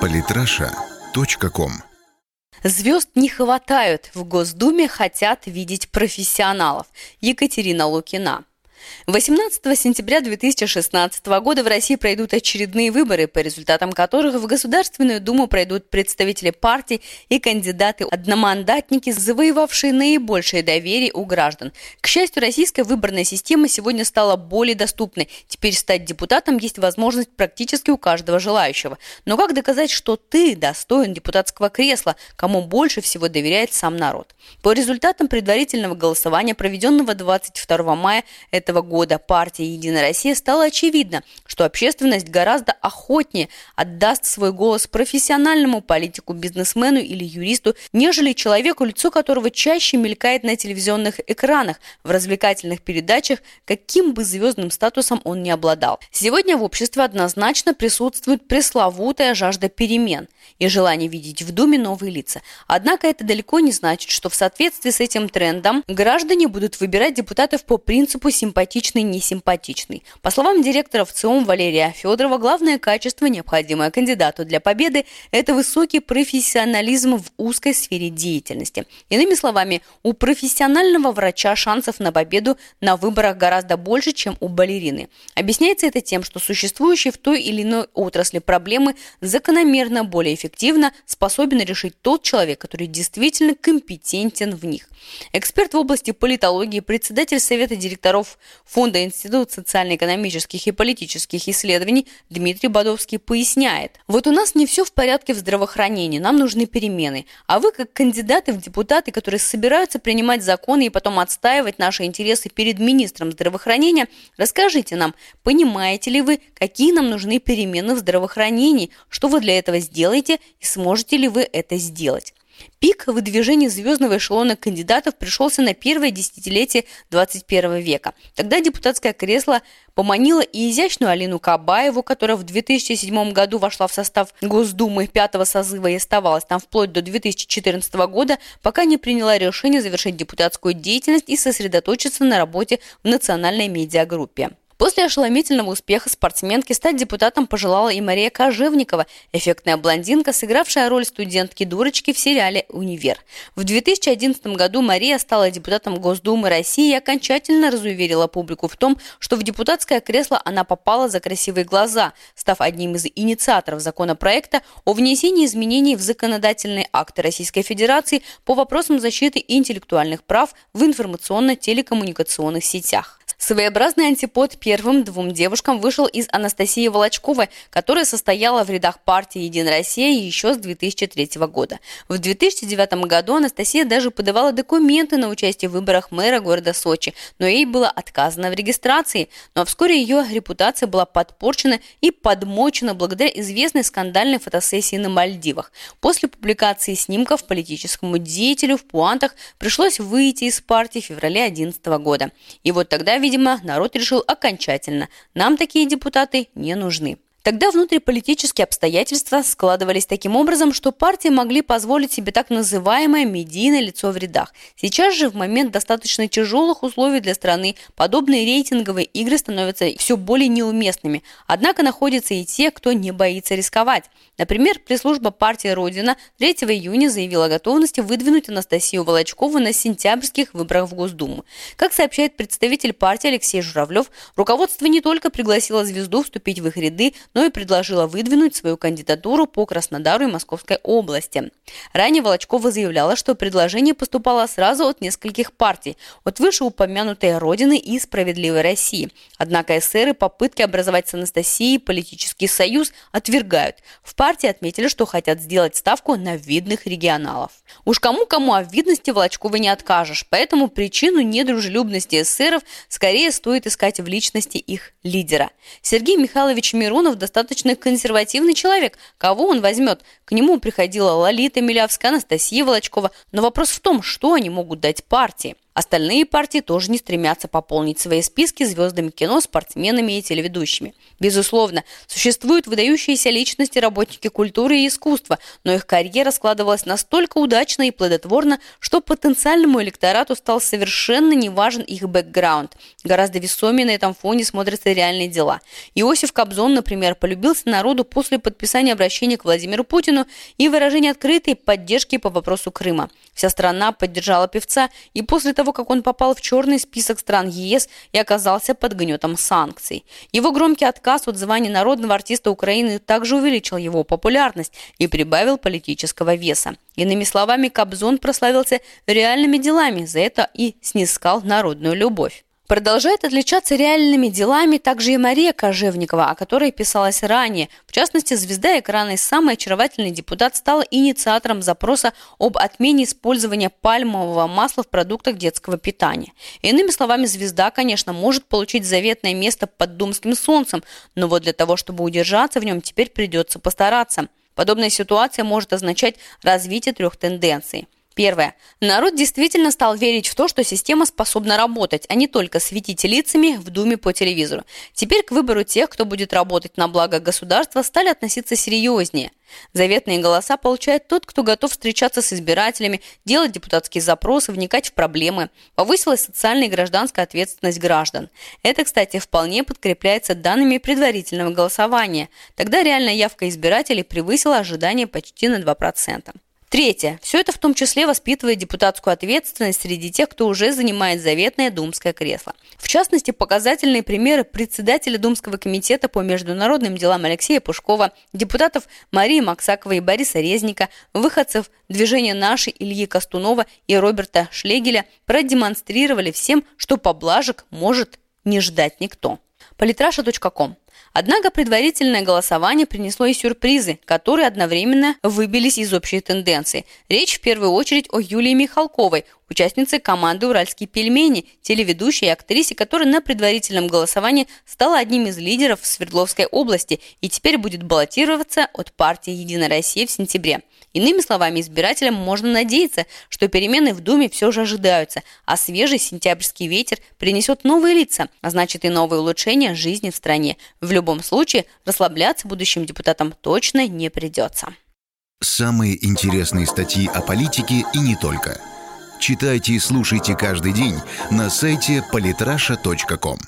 Политраша.ком Звезд не хватают. В Госдуме хотят видеть профессионалов. Екатерина Лукина. 18 сентября 2016 года в России пройдут очередные выборы, по результатам которых в Государственную Думу пройдут представители партий и кандидаты-одномандатники, завоевавшие наибольшее доверие у граждан. К счастью, российская выборная система сегодня стала более доступной. Теперь стать депутатом есть возможность практически у каждого желающего. Но как доказать, что ты достоин депутатского кресла, кому больше всего доверяет сам народ? По результатам предварительного голосования, проведенного 22 мая этого года партии «Единая Россия» стало очевидно, что общественность гораздо охотнее отдаст свой голос профессиональному политику, бизнесмену или юристу, нежели человеку, лицо которого чаще мелькает на телевизионных экранах, в развлекательных передачах, каким бы звездным статусом он ни обладал. Сегодня в обществе однозначно присутствует пресловутая жажда перемен и желание видеть в Думе новые лица. Однако это далеко не значит, что в соответствии с этим трендом граждане будут выбирать депутатов по принципу симпатии симпатичный, несимпатичный. По словам директора ВЦИОМ Валерия Федорова, главное качество, необходимое кандидату для победы, это высокий профессионализм в узкой сфере деятельности. Иными словами, у профессионального врача шансов на победу на выборах гораздо больше, чем у балерины. Объясняется это тем, что существующие в той или иной отрасли проблемы закономерно более эффективно способен решить тот человек, который действительно компетентен в них. Эксперт в области политологии, председатель Совета директоров Фонда Институт социально-экономических и политических исследований Дмитрий Бодовский поясняет. Вот у нас не все в порядке в здравоохранении, нам нужны перемены. А вы, как кандидаты в депутаты, которые собираются принимать законы и потом отстаивать наши интересы перед министром здравоохранения, расскажите нам, понимаете ли вы, какие нам нужны перемены в здравоохранении, что вы для этого сделаете и сможете ли вы это сделать. Пик выдвижения звездного эшелона кандидатов пришелся на первое десятилетие 21 века. Тогда депутатское кресло поманило и изящную Алину Кабаеву, которая в 2007 году вошла в состав Госдумы пятого созыва и оставалась там вплоть до 2014 года, пока не приняла решение завершить депутатскую деятельность и сосредоточиться на работе в национальной медиагруппе. После ошеломительного успеха спортсменки стать депутатом пожелала и Мария Кожевникова, эффектная блондинка, сыгравшая роль студентки-дурочки в сериале «Универ». В 2011 году Мария стала депутатом Госдумы России и окончательно разуверила публику в том, что в депутатское кресло она попала за красивые глаза, став одним из инициаторов законопроекта о внесении изменений в законодательные акты Российской Федерации по вопросам защиты интеллектуальных прав в информационно-телекоммуникационных сетях. Своеобразный антипод первым двум девушкам вышел из Анастасии Волочковой, которая состояла в рядах партии «Единая Россия» еще с 2003 года. В 2009 году Анастасия даже подавала документы на участие в выборах мэра города Сочи, но ей было отказано в регистрации. Но вскоре ее репутация была подпорчена и подмочена благодаря известной скандальной фотосессии на Мальдивах. После публикации снимков политическому деятелю в Пуантах пришлось выйти из партии в феврале 2011 года. И вот тогда, видимо, народ решил окончательно. Нам такие депутаты не нужны. Тогда внутриполитические обстоятельства складывались таким образом, что партии могли позволить себе так называемое медийное лицо в рядах. Сейчас же, в момент достаточно тяжелых условий для страны, подобные рейтинговые игры становятся все более неуместными. Однако находятся и те, кто не боится рисковать. Например, пресс-служба партии «Родина» 3 июня заявила о готовности выдвинуть Анастасию Волочкову на сентябрьских выборах в Госдуму. Как сообщает представитель партии Алексей Журавлев, руководство не только пригласило звезду вступить в их ряды, но и предложила выдвинуть свою кандидатуру по Краснодару и Московской области. Ранее Волочкова заявляла, что предложение поступало сразу от нескольких партий, от вышеупомянутой «Родины» и «Справедливой России». Однако эсеры попытки образовать с Анастасией политический союз отвергают. В партии отметили, что хотят сделать ставку на видных регионалов. Уж кому-кому о видности Волочковой не откажешь, поэтому причину недружелюбности эсеров скорее стоит искать в личности их лидера. Сергей Михайлович Миронов достаточно консервативный человек. Кого он возьмет? К нему приходила Лолита Милявская, Анастасия Волочкова. Но вопрос в том, что они могут дать партии. Остальные партии тоже не стремятся пополнить свои списки звездами кино, спортсменами и телеведущими. Безусловно, существуют выдающиеся личности, работники культуры и искусства, но их карьера складывалась настолько удачно и плодотворно, что потенциальному электорату стал совершенно не важен их бэкграунд. Гораздо весомее на этом фоне смотрятся реальные дела. Иосиф Кобзон, например, полюбился народу после подписания обращения к Владимиру Путину и выражения открытой поддержки по вопросу Крыма. Вся страна поддержала певца, и после того, как он попал в черный список стран ЕС и оказался под гнетом санкций. Его громкий отказ от звания народного артиста Украины также увеличил его популярность и прибавил политического веса. Иными словами, Кобзон прославился реальными делами, за это и снискал народную любовь. Продолжает отличаться реальными делами также и Мария Кожевникова, о которой писалось ранее. В частности, звезда экрана и самый очаровательный депутат стала инициатором запроса об отмене использования пальмового масла в продуктах детского питания. Иными словами, звезда, конечно, может получить заветное место под думским солнцем, но вот для того, чтобы удержаться в нем, теперь придется постараться. Подобная ситуация может означать развитие трех тенденций – Первое. Народ действительно стал верить в то, что система способна работать, а не только светить лицами в Думе по телевизору. Теперь к выбору тех, кто будет работать на благо государства, стали относиться серьезнее. Заветные голоса получает тот, кто готов встречаться с избирателями, делать депутатские запросы, вникать в проблемы. Повысилась социальная и гражданская ответственность граждан. Это, кстати, вполне подкрепляется данными предварительного голосования. Тогда реальная явка избирателей превысила ожидания почти на 2%. Третье. Все это в том числе воспитывает депутатскую ответственность среди тех, кто уже занимает заветное думское кресло. В частности, показательные примеры председателя Думского комитета по международным делам Алексея Пушкова, депутатов Марии Максаковой и Бориса Резника, выходцев движения «Наши» Ильи Костунова и Роберта Шлегеля продемонстрировали всем, что поблажек может не ждать никто. Политраша.ком Однако предварительное голосование принесло и сюрпризы, которые одновременно выбились из общей тенденции. Речь в первую очередь о Юлии Михалковой, участнице команды «Уральские пельмени», телеведущей и актрисе, которая на предварительном голосовании стала одним из лидеров в Свердловской области и теперь будет баллотироваться от партии «Единая Россия» в сентябре. Иными словами, избирателям можно надеяться, что перемены в Думе все же ожидаются, а свежий сентябрьский ветер принесет новые лица, а значит и новые улучшения жизни в стране. В любом случае, расслабляться будущим депутатам точно не придется. Самые интересные статьи о политике и не только. Читайте и слушайте каждый день на сайте polytrasha.com.